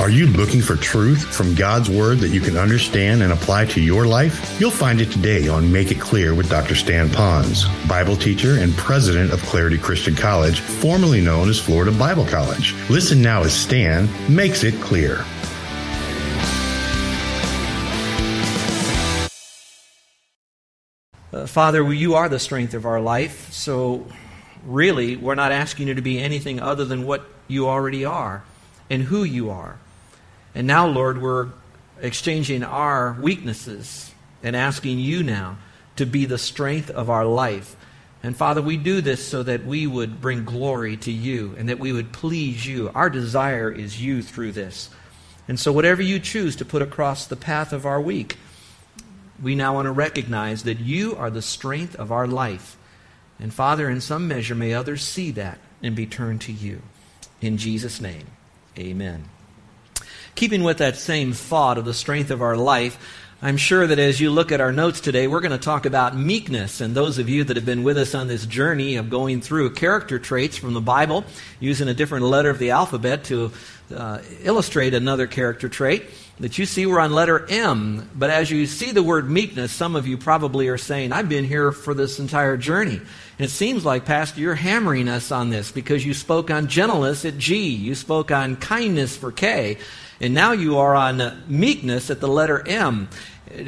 Are you looking for truth from God's Word that you can understand and apply to your life? You'll find it today on Make It Clear with Dr. Stan Ponz, Bible teacher and president of Clarity Christian College, formerly known as Florida Bible College. Listen now as Stan makes it clear. Uh, Father, you are the strength of our life, so really, we're not asking you to be anything other than what you already are and who you are. And now, Lord, we're exchanging our weaknesses and asking you now to be the strength of our life. And Father, we do this so that we would bring glory to you and that we would please you. Our desire is you through this. And so, whatever you choose to put across the path of our week, we now want to recognize that you are the strength of our life. And Father, in some measure, may others see that and be turned to you. In Jesus' name, amen. Keeping with that same thought of the strength of our life, I'm sure that as you look at our notes today, we're going to talk about meekness. And those of you that have been with us on this journey of going through character traits from the Bible, using a different letter of the alphabet to uh, illustrate another character trait, that you see we're on letter M. But as you see the word meekness, some of you probably are saying, I've been here for this entire journey. And it seems like, Pastor, you're hammering us on this because you spoke on gentleness at G, you spoke on kindness for K. And now you are on meekness at the letter M.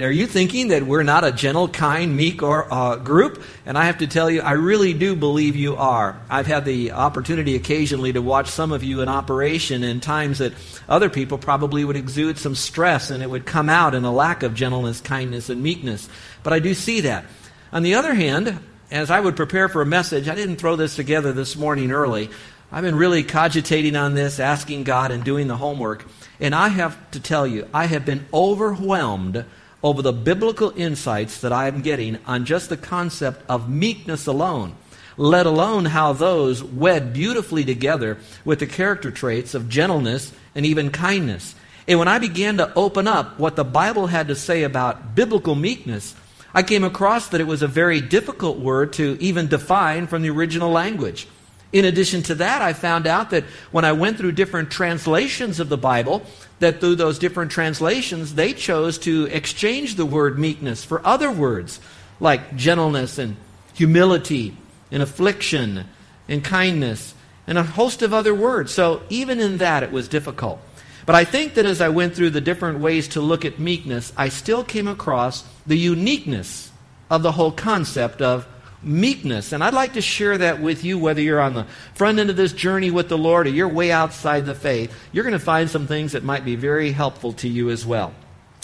Are you thinking that we're not a gentle, kind, meek or uh, group? And I have to tell you, I really do believe you are. I've had the opportunity occasionally to watch some of you in operation in times that other people probably would exude some stress and it would come out in a lack of gentleness, kindness, and meekness. But I do see that. On the other hand, as I would prepare for a message, I didn't throw this together this morning early. I've been really cogitating on this, asking God, and doing the homework. And I have to tell you, I have been overwhelmed over the biblical insights that I am getting on just the concept of meekness alone, let alone how those wed beautifully together with the character traits of gentleness and even kindness. And when I began to open up what the Bible had to say about biblical meekness, I came across that it was a very difficult word to even define from the original language. In addition to that, I found out that when I went through different translations of the Bible, that through those different translations, they chose to exchange the word meekness for other words like gentleness and humility and affliction and kindness and a host of other words. So even in that, it was difficult. But I think that as I went through the different ways to look at meekness, I still came across the uniqueness of the whole concept of meekness. And I'd like to share that with you, whether you're on the front end of this journey with the Lord or you're way outside the faith. You're going to find some things that might be very helpful to you as well.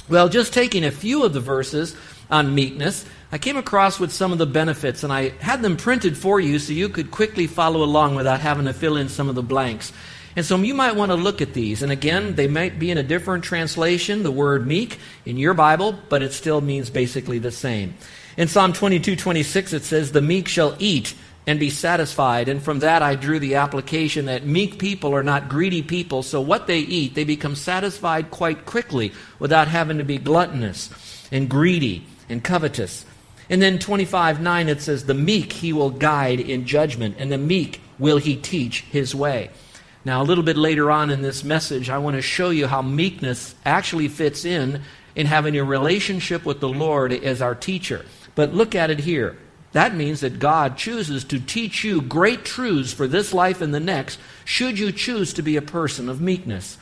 Well, just taking a few of the verses on meekness, I came across with some of the benefits, and I had them printed for you so you could quickly follow along without having to fill in some of the blanks. And so you might want to look at these. And again, they might be in a different translation, the word meek in your Bible, but it still means basically the same. In Psalm 22 26, it says, The meek shall eat and be satisfied. And from that, I drew the application that meek people are not greedy people, so what they eat, they become satisfied quite quickly without having to be gluttonous and greedy and covetous. And then 25 9, it says, The meek he will guide in judgment, and the meek will he teach his way. Now, a little bit later on in this message, I want to show you how meekness actually fits in in having a relationship with the Lord as our teacher. But look at it here. That means that God chooses to teach you great truths for this life and the next, should you choose to be a person of meekness.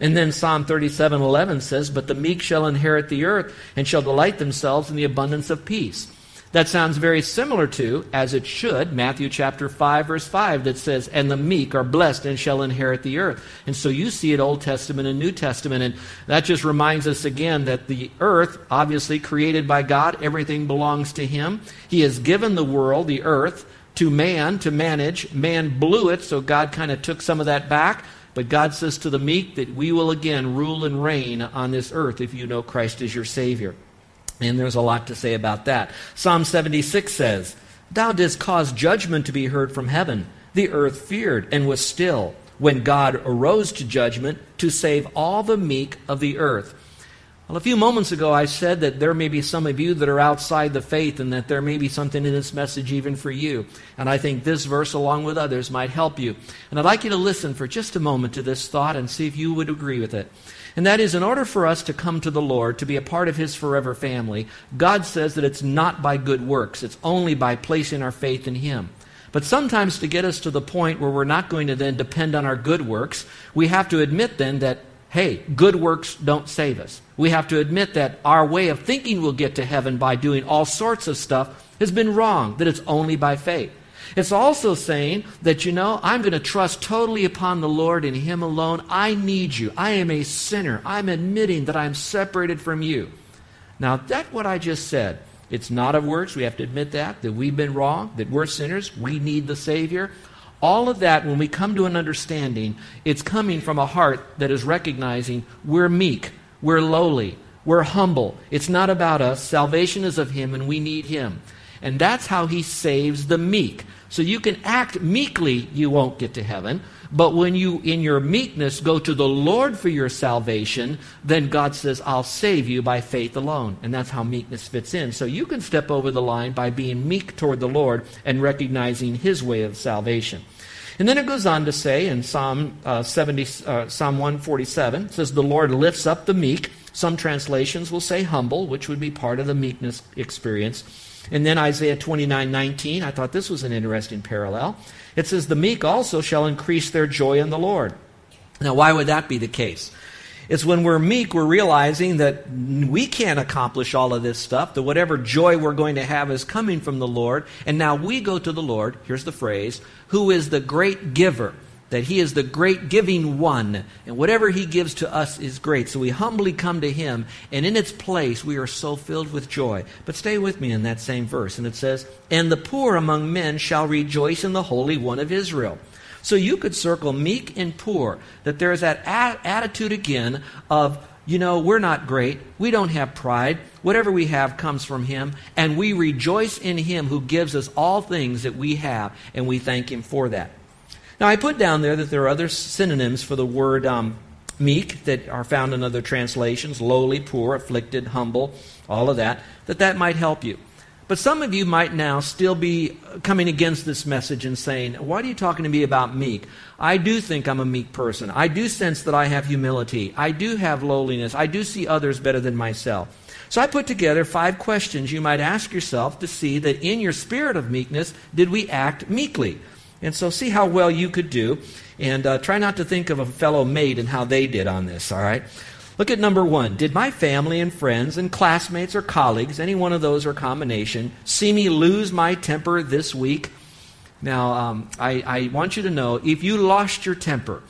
And then Psalm 37:11 says, "But the meek shall inherit the earth and shall delight themselves in the abundance of peace." That sounds very similar to, as it should, Matthew chapter 5, verse 5, that says, And the meek are blessed and shall inherit the earth. And so you see it Old Testament and New Testament. And that just reminds us again that the earth, obviously created by God, everything belongs to Him. He has given the world, the earth, to man to manage. Man blew it, so God kind of took some of that back. But God says to the meek that we will again rule and reign on this earth if you know Christ is your Savior. And there's a lot to say about that. Psalm 76 says, Thou didst cause judgment to be heard from heaven. The earth feared and was still when God arose to judgment to save all the meek of the earth. Well, a few moments ago, I said that there may be some of you that are outside the faith and that there may be something in this message even for you. And I think this verse, along with others, might help you. And I'd like you to listen for just a moment to this thought and see if you would agree with it. And that is, in order for us to come to the Lord, to be a part of His forever family, God says that it's not by good works, it's only by placing our faith in Him. But sometimes to get us to the point where we're not going to then depend on our good works, we have to admit then that, hey, good works don't save us. We have to admit that our way of thinking we'll get to heaven by doing all sorts of stuff has been wrong, that it's only by faith. It's also saying that, you know, I'm going to trust totally upon the Lord and Him alone. I need you. I am a sinner. I'm admitting that I'm separated from you. Now, that what I just said. It's not of works. We have to admit that, that we've been wrong, that we're sinners. We need the Savior. All of that, when we come to an understanding, it's coming from a heart that is recognizing we're meek, we're lowly, we're humble. It's not about us. Salvation is of Him, and we need Him. And that's how He saves the meek. So you can act meekly, you won't get to heaven. But when you, in your meekness, go to the Lord for your salvation, then God says, I'll save you by faith alone. And that's how meekness fits in. So you can step over the line by being meek toward the Lord and recognizing His way of salvation. And then it goes on to say in Psalm uh, 70, uh, Psalm 147, says, The Lord lifts up the meek. Some translations will say humble, which would be part of the meekness experience. And then Isaiah 29 19, I thought this was an interesting parallel. It says, The meek also shall increase their joy in the Lord. Now, why would that be the case? It's when we're meek, we're realizing that we can't accomplish all of this stuff, that whatever joy we're going to have is coming from the Lord. And now we go to the Lord, here's the phrase, who is the great giver that He is the great giving one, and whatever He gives to us is great. So we humbly come to Him, and in its place we are so filled with joy. But stay with me in that same verse, and it says, And the poor among men shall rejoice in the Holy One of Israel. So you could circle meek and poor, that there's that a- attitude again of, you know, we're not great. We don't have pride. Whatever we have comes from Him. And we rejoice in Him who gives us all things that we have, and we thank Him for that. Now, I put down there that there are other synonyms for the word um, meek that are found in other translations lowly, poor, afflicted, humble, all of that, that that might help you. But some of you might now still be coming against this message and saying, Why are you talking to me about meek? I do think I'm a meek person. I do sense that I have humility. I do have lowliness. I do see others better than myself. So I put together five questions you might ask yourself to see that in your spirit of meekness, did we act meekly? And so see how well you could do. And uh, try not to think of a fellow mate and how they did on this, all right? Look at number one. Did my family and friends and classmates or colleagues, any one of those or combination, see me lose my temper this week? Now, um, I, I want you to know if you lost your temper,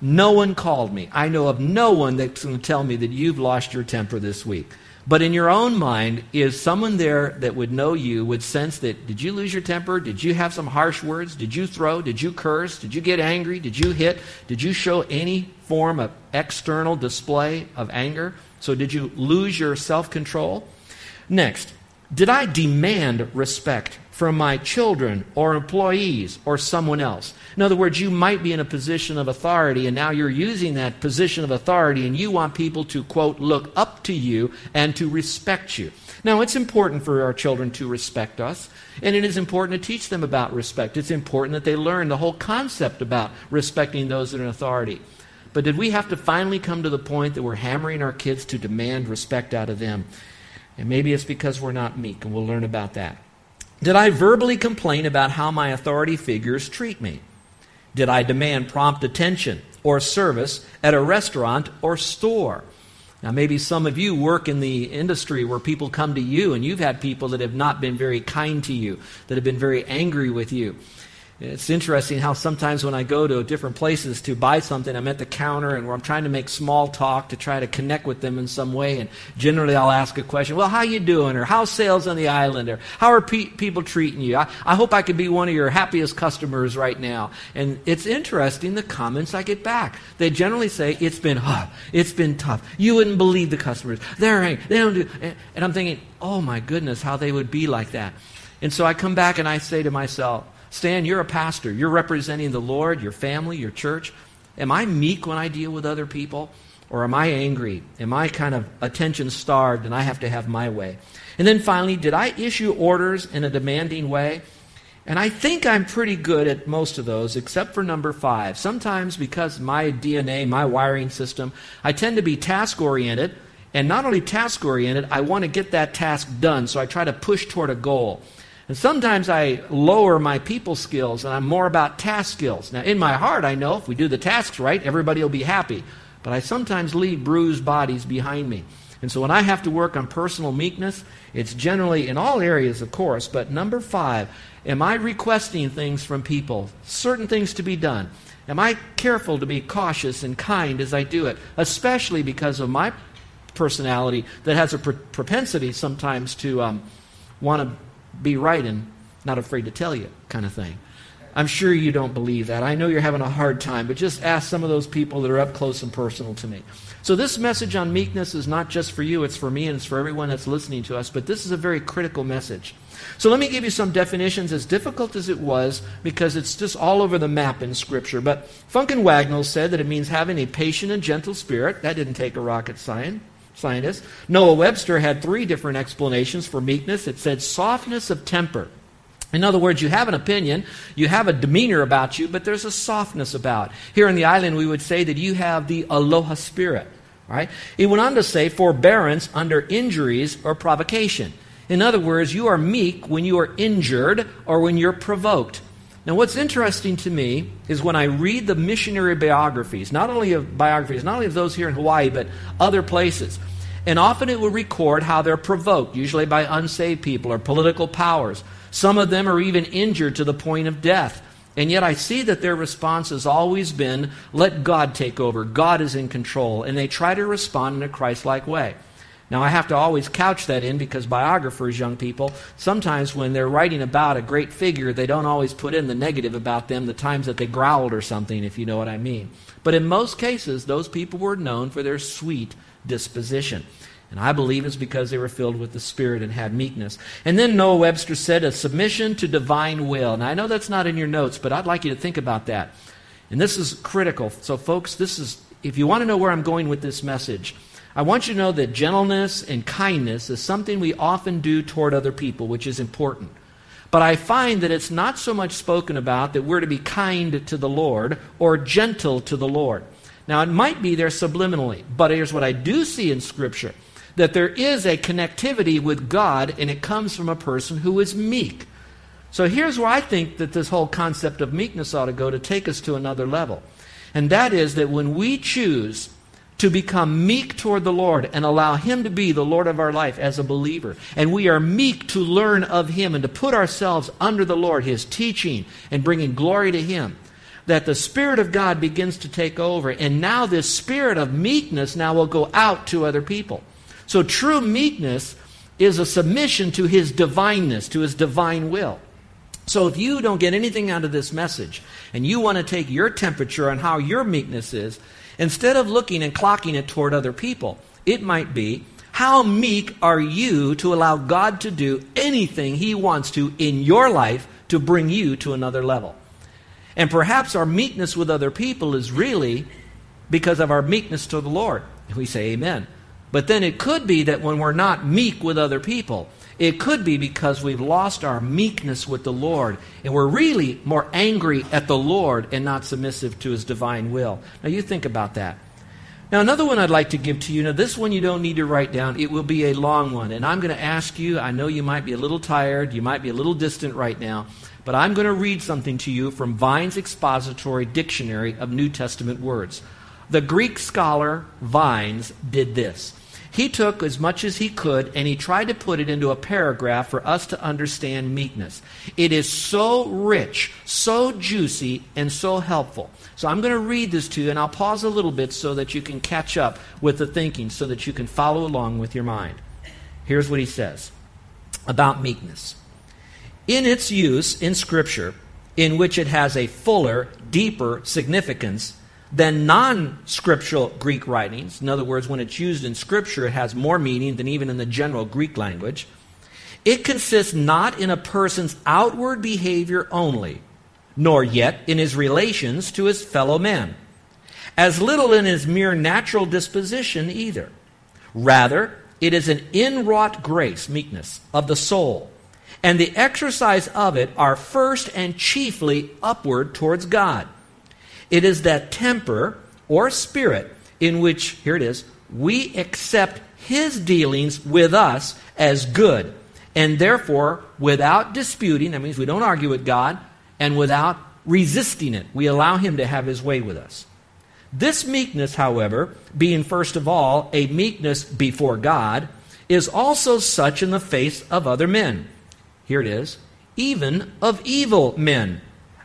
no one called me. I know of no one that's going to tell me that you've lost your temper this week. But in your own mind, is someone there that would know you, would sense that, did you lose your temper? Did you have some harsh words? Did you throw? Did you curse? Did you get angry? Did you hit? Did you show any form of external display of anger? So did you lose your self control? Next, did I demand respect from my children or employees or someone else? In other words, you might be in a position of authority and now you're using that position of authority and you want people to, quote, look up to you and to respect you. Now, it's important for our children to respect us, and it is important to teach them about respect. It's important that they learn the whole concept about respecting those in authority. But did we have to finally come to the point that we're hammering our kids to demand respect out of them? And maybe it's because we're not meek, and we'll learn about that. Did I verbally complain about how my authority figures treat me? Did I demand prompt attention or service at a restaurant or store? Now, maybe some of you work in the industry where people come to you and you've had people that have not been very kind to you, that have been very angry with you. It's interesting how sometimes when I go to different places to buy something, I'm at the counter and I'm trying to make small talk to try to connect with them in some way. And generally, I'll ask a question: "Well, how you doing?" or "How's sales on the island?" or "How are pe- people treating you?" I, I hope I could be one of your happiest customers right now. And it's interesting the comments I get back. They generally say, "It's been hard. It's been tough. You wouldn't believe the customers. They're angry. They don't do." And I'm thinking, "Oh my goodness, how they would be like that." And so I come back and I say to myself. Stan, you're a pastor. You're representing the Lord, your family, your church. Am I meek when I deal with other people? Or am I angry? Am I kind of attention starved and I have to have my way? And then finally, did I issue orders in a demanding way? And I think I'm pretty good at most of those, except for number five. Sometimes, because my DNA, my wiring system, I tend to be task oriented. And not only task oriented, I want to get that task done, so I try to push toward a goal. And sometimes I lower my people skills and I'm more about task skills. Now, in my heart, I know if we do the tasks right, everybody will be happy. But I sometimes leave bruised bodies behind me. And so when I have to work on personal meekness, it's generally in all areas, of course, but number five, am I requesting things from people, certain things to be done? Am I careful to be cautious and kind as I do it, especially because of my personality that has a pr- propensity sometimes to um, want to be right and not afraid to tell you, kind of thing. I'm sure you don't believe that. I know you're having a hard time, but just ask some of those people that are up close and personal to me. So, this message on meekness is not just for you, it's for me and it's for everyone that's listening to us, but this is a very critical message. So, let me give you some definitions, as difficult as it was, because it's just all over the map in Scripture. But Funk and Wagnall said that it means having a patient and gentle spirit. That didn't take a rocket science scientist. Noah Webster had three different explanations for meekness. It said softness of temper. In other words, you have an opinion, you have a demeanor about you, but there's a softness about. Here in the island, we would say that you have the aloha spirit. Right? He went on to say forbearance under injuries or provocation. In other words, you are meek when you are injured or when you're provoked. Now, what's interesting to me is when I read the missionary biographies, not only of biographies, not only of those here in Hawaii, but other places. And often it will record how they're provoked, usually by unsaved people or political powers. Some of them are even injured to the point of death. And yet I see that their response has always been, let God take over. God is in control. And they try to respond in a Christ like way. Now, I have to always couch that in because biographers, young people, sometimes when they're writing about a great figure, they don't always put in the negative about them, the times that they growled or something, if you know what I mean. But in most cases, those people were known for their sweet disposition. And I believe it's because they were filled with the Spirit and had meekness. And then Noah Webster said, a submission to divine will. Now, I know that's not in your notes, but I'd like you to think about that. And this is critical. So, folks, this is, if you want to know where I'm going with this message, I want you to know that gentleness and kindness is something we often do toward other people, which is important. But I find that it's not so much spoken about that we're to be kind to the Lord or gentle to the Lord. Now, it might be there subliminally, but here's what I do see in Scripture that there is a connectivity with God, and it comes from a person who is meek. So here's where I think that this whole concept of meekness ought to go to take us to another level. And that is that when we choose to become meek toward the Lord and allow Him to be the Lord of our life as a believer. And we are meek to learn of Him and to put ourselves under the Lord, His teaching, and bringing glory to Him. That the Spirit of God begins to take over. And now this spirit of meekness now will go out to other people. So true meekness is a submission to His divineness, to His divine will. So if you don't get anything out of this message and you want to take your temperature on how your meekness is, Instead of looking and clocking it toward other people, it might be, how meek are you to allow God to do anything He wants to in your life to bring you to another level? And perhaps our meekness with other people is really because of our meekness to the Lord. We say amen. But then it could be that when we're not meek with other people, it could be because we've lost our meekness with the Lord and we're really more angry at the Lord and not submissive to his divine will. Now, you think about that. Now, another one I'd like to give to you. Now, this one you don't need to write down. It will be a long one. And I'm going to ask you, I know you might be a little tired, you might be a little distant right now, but I'm going to read something to you from Vine's Expository Dictionary of New Testament Words. The Greek scholar Vines did this. He took as much as he could and he tried to put it into a paragraph for us to understand meekness. It is so rich, so juicy, and so helpful. So I'm going to read this to you and I'll pause a little bit so that you can catch up with the thinking, so that you can follow along with your mind. Here's what he says about meekness. In its use in Scripture, in which it has a fuller, deeper significance, than non scriptural Greek writings. In other words, when it's used in Scripture, it has more meaning than even in the general Greek language. It consists not in a person's outward behavior only, nor yet in his relations to his fellow men. as little in his mere natural disposition either. Rather, it is an inwrought grace, meekness, of the soul, and the exercise of it are first and chiefly upward towards God. It is that temper or spirit in which, here it is, we accept his dealings with us as good, and therefore, without disputing, that means we don't argue with God, and without resisting it, we allow him to have his way with us. This meekness, however, being first of all a meekness before God, is also such in the face of other men. Here it is, even of evil men,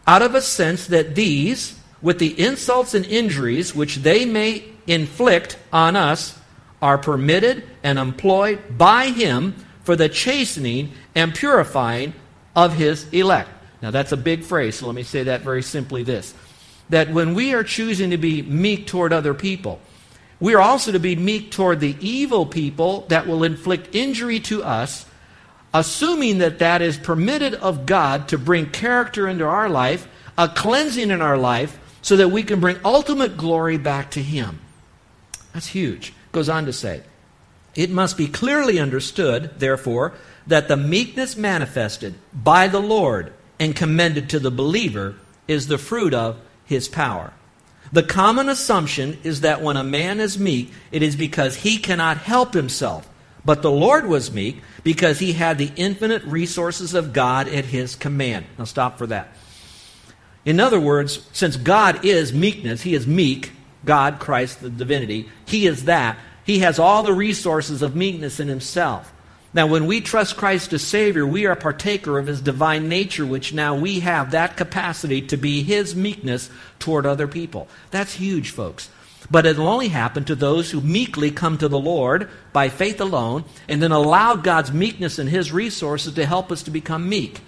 out of a sense that these, with the insults and injuries which they may inflict on us, are permitted and employed by him for the chastening and purifying of his elect. Now, that's a big phrase, so let me say that very simply this that when we are choosing to be meek toward other people, we are also to be meek toward the evil people that will inflict injury to us, assuming that that is permitted of God to bring character into our life, a cleansing in our life, so that we can bring ultimate glory back to Him. That's huge. Goes on to say, it must be clearly understood, therefore, that the meekness manifested by the Lord and commended to the believer is the fruit of his power. The common assumption is that when a man is meek, it is because he cannot help himself. But the Lord was meek because he had the infinite resources of God at his command. Now, stop for that. In other words, since God is meekness, he is meek, God, Christ, the divinity, he is that. He has all the resources of meekness in himself. Now, when we trust Christ as Savior, we are partaker of His divine nature, which now we have that capacity to be His meekness toward other people. That's huge, folks. But it'll only happen to those who meekly come to the Lord by faith alone and then allow God's meekness and His resources to help us to become meek.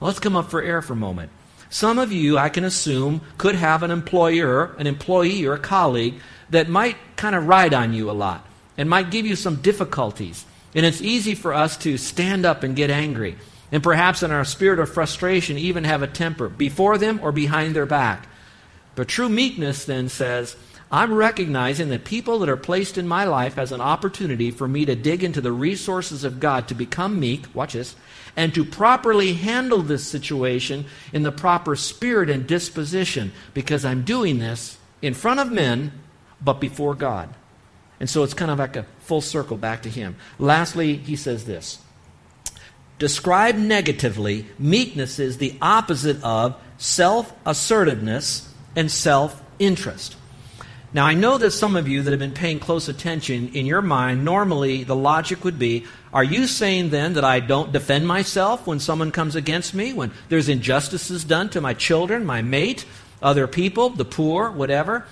Let's come up for air for a moment. Some of you, I can assume, could have an employer, an employee, or a colleague that might kind of ride on you a lot and might give you some difficulties. And it's easy for us to stand up and get angry, and perhaps in our spirit of frustration, even have a temper before them or behind their back. But true meekness then says, I'm recognizing that people that are placed in my life as an opportunity for me to dig into the resources of God to become meek, watch this, and to properly handle this situation in the proper spirit and disposition, because I'm doing this in front of men, but before God. And so it's kind of like a full circle back to him. Lastly, he says this Described negatively, meekness is the opposite of self assertiveness and self interest. Now, I know that some of you that have been paying close attention, in your mind, normally the logic would be are you saying then that I don't defend myself when someone comes against me, when there's injustices done to my children, my mate, other people, the poor, whatever?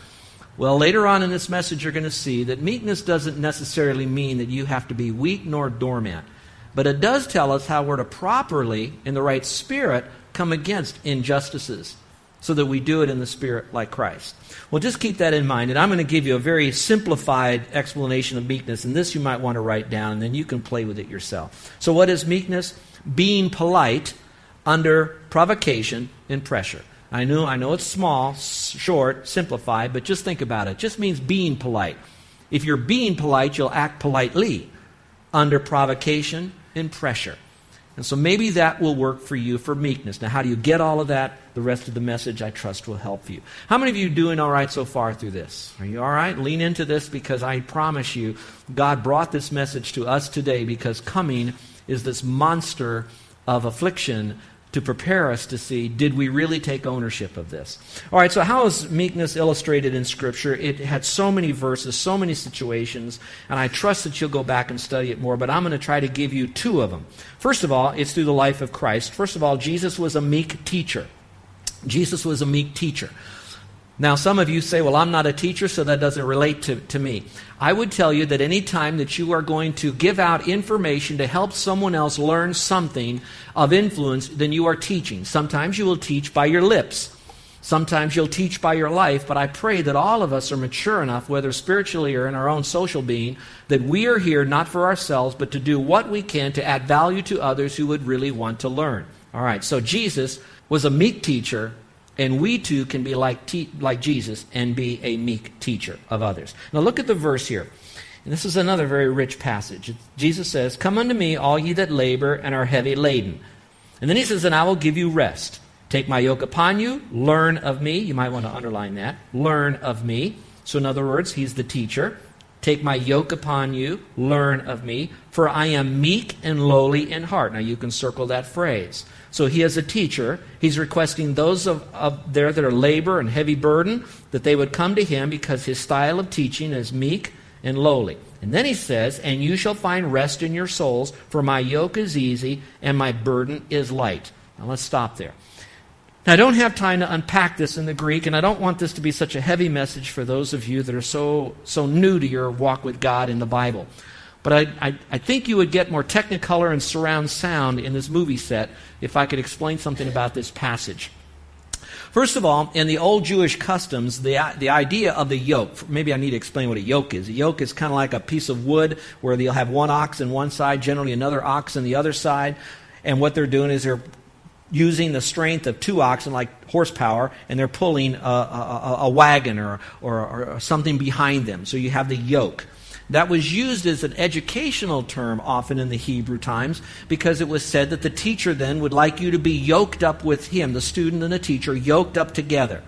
Well, later on in this message, you're going to see that meekness doesn't necessarily mean that you have to be weak nor dormant. But it does tell us how we're to properly, in the right spirit, come against injustices so that we do it in the spirit like Christ. Well, just keep that in mind. And I'm going to give you a very simplified explanation of meekness. And this you might want to write down, and then you can play with it yourself. So, what is meekness? Being polite under provocation and pressure. I know, I know it's small, short, simplified, but just think about it. It just means being polite. If you're being polite, you'll act politely under provocation and pressure. And so maybe that will work for you for meekness. Now, how do you get all of that? The rest of the message, I trust, will help you. How many of you doing all right so far through this? Are you all right? Lean into this because I promise you, God brought this message to us today because coming is this monster of affliction to prepare us to see did we really take ownership of this? All right, so how is meekness illustrated in Scripture? It had so many verses, so many situations, and I trust that you'll go back and study it more, but I'm going to try to give you two of them. First of all, it's through the life of Christ. First of all, Jesus was a meek teacher. Jesus was a meek teacher. Now, some of you say, well, I'm not a teacher, so that doesn't relate to, to me. I would tell you that any time that you are going to give out information to help someone else learn something of influence, then you are teaching. Sometimes you will teach by your lips. Sometimes you'll teach by your life, but I pray that all of us are mature enough, whether spiritually or in our own social being, that we are here not for ourselves, but to do what we can to add value to others who would really want to learn. All right, so Jesus was a meek teacher And we too can be like, te- like Jesus and be a meek teacher of others. Now look at the verse here. And this is another very rich passage. Jesus says, Come unto me, all ye that labor and are heavy laden. And then he says, And I will give you rest. Take my yoke upon you, learn of me. You might want to underline that. Learn of me. So, in other words, he's the teacher. Take my yoke upon you, learn of me, for I am meek and lowly in heart. Now, you can circle that phrase. So, he is a teacher. He's requesting those of, of there that are labor and heavy burden that they would come to him because his style of teaching is meek and lowly. And then he says, And you shall find rest in your souls, for my yoke is easy and my burden is light. Now let's stop there. Now, I don't have time to unpack this in the Greek, and I don't want this to be such a heavy message for those of you that are so, so new to your walk with God in the Bible. But I, I, I think you would get more technicolor and surround sound in this movie set if I could explain something about this passage. First of all, in the old Jewish customs, the, the idea of the yoke, maybe I need to explain what a yoke is. A yoke is kind of like a piece of wood where you'll have one ox on one side, generally another ox on the other side. And what they're doing is they're using the strength of two oxen, like horsepower, and they're pulling a, a, a wagon or, or, or something behind them. So you have the yoke. That was used as an educational term often in the Hebrew times because it was said that the teacher then would like you to be yoked up with him, the student and the teacher, yoked up together.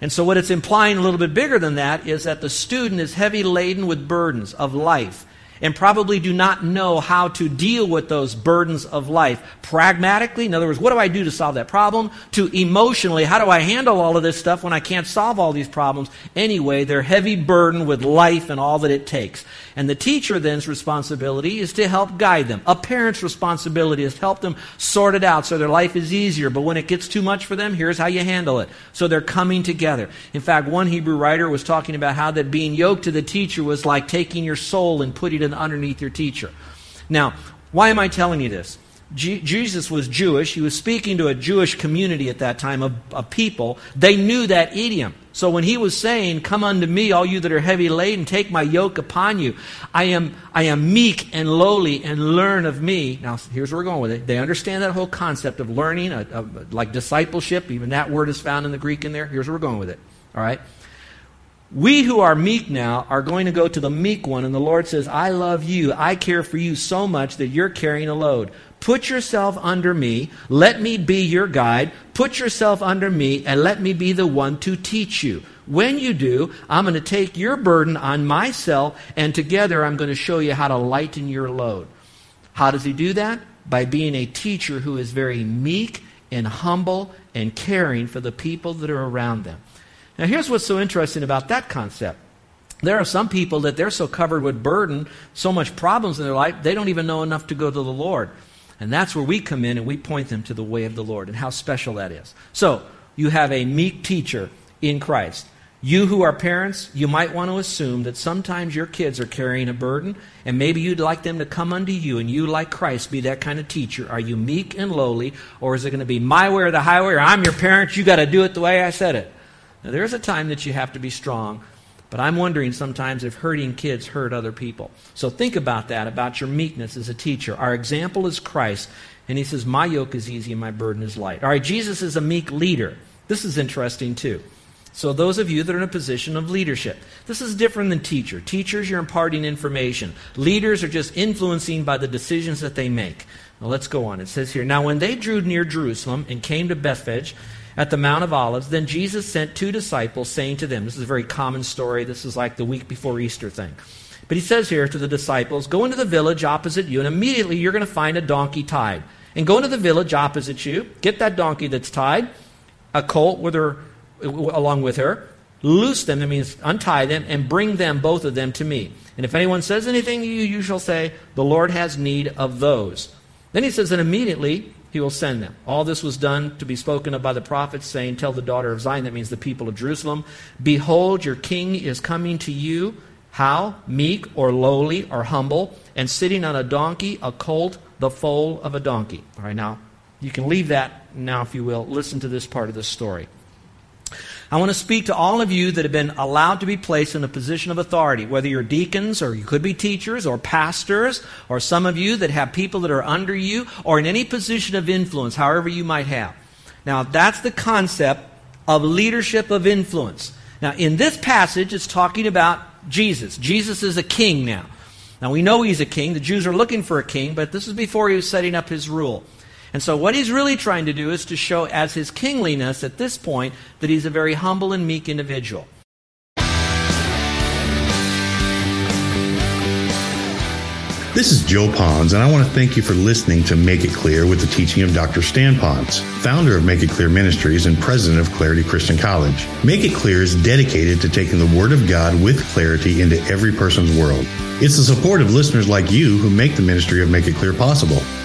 And so, what it's implying a little bit bigger than that is that the student is heavy laden with burdens of life and probably do not know how to deal with those burdens of life pragmatically. In other words, what do I do to solve that problem? To emotionally, how do I handle all of this stuff when I can't solve all these problems? Anyway, they're heavy burden with life and all that it takes. And the teacher then's responsibility is to help guide them. A parent's responsibility is to help them sort it out so their life is easier. But when it gets too much for them, here's how you handle it. So they're coming together. In fact, one Hebrew writer was talking about how that being yoked to the teacher was like taking your soul and putting it underneath your teacher. Now, why am I telling you this? Jesus was Jewish. He was speaking to a Jewish community at that time of, people. They knew that idiom. So when he was saying, Come unto me, all you that are heavy laden, take my yoke upon you. I am, I am meek and lowly, and learn of me. Now, here's where we're going with it. They understand that whole concept of learning, a, a, like discipleship. Even that word is found in the Greek in there. Here's where we're going with it. All right? We who are meek now are going to go to the meek one, and the Lord says, I love you. I care for you so much that you're carrying a load. Put yourself under me. Let me be your guide. Put yourself under me, and let me be the one to teach you. When you do, I'm going to take your burden on myself, and together I'm going to show you how to lighten your load. How does he do that? By being a teacher who is very meek and humble and caring for the people that are around them. Now, here's what's so interesting about that concept. There are some people that they're so covered with burden, so much problems in their life, they don't even know enough to go to the Lord. And that's where we come in and we point them to the way of the Lord and how special that is. So, you have a meek teacher in Christ. You who are parents, you might want to assume that sometimes your kids are carrying a burden, and maybe you'd like them to come unto you, and you, like Christ, be that kind of teacher. Are you meek and lowly, or is it going to be my way or the highway, or I'm your parent, you got to do it the way I said it? Now, there is a time that you have to be strong, but I'm wondering sometimes if hurting kids hurt other people. So think about that, about your meekness as a teacher. Our example is Christ, and he says, My yoke is easy and my burden is light. All right, Jesus is a meek leader. This is interesting too. So, those of you that are in a position of leadership, this is different than teacher. Teachers, you're imparting information. Leaders are just influencing by the decisions that they make. Now, let's go on. It says here Now, when they drew near Jerusalem and came to Bethphage, at the Mount of Olives, then Jesus sent two disciples, saying to them, This is a very common story. This is like the week before Easter thing. But he says here to the disciples, Go into the village opposite you, and immediately you're going to find a donkey tied. And go into the village opposite you, get that donkey that's tied, a colt with her, along with her, loose them, that means untie them, and bring them, both of them, to me. And if anyone says anything to you, you shall say, The Lord has need of those. Then he says, And immediately he will send them. All this was done to be spoken of by the prophets, saying, Tell the daughter of Zion, that means the people of Jerusalem, Behold, your king is coming to you. How? Meek or lowly or humble, and sitting on a donkey, a colt, the foal of a donkey. All right, now, you can leave that now, if you will. Listen to this part of the story. I want to speak to all of you that have been allowed to be placed in a position of authority, whether you're deacons or you could be teachers or pastors, or some of you that have people that are under you, or in any position of influence, however you might have. Now, that's the concept of leadership of influence. Now, in this passage, it's talking about Jesus. Jesus is a king now. Now, we know he's a king. The Jews are looking for a king, but this is before he was setting up his rule. And so, what he's really trying to do is to show, as his kingliness at this point, that he's a very humble and meek individual. This is Joe Ponz, and I want to thank you for listening to Make It Clear with the teaching of Dr. Stan Ponz, founder of Make It Clear Ministries and president of Clarity Christian College. Make It Clear is dedicated to taking the Word of God with clarity into every person's world. It's the support of listeners like you who make the ministry of Make It Clear possible.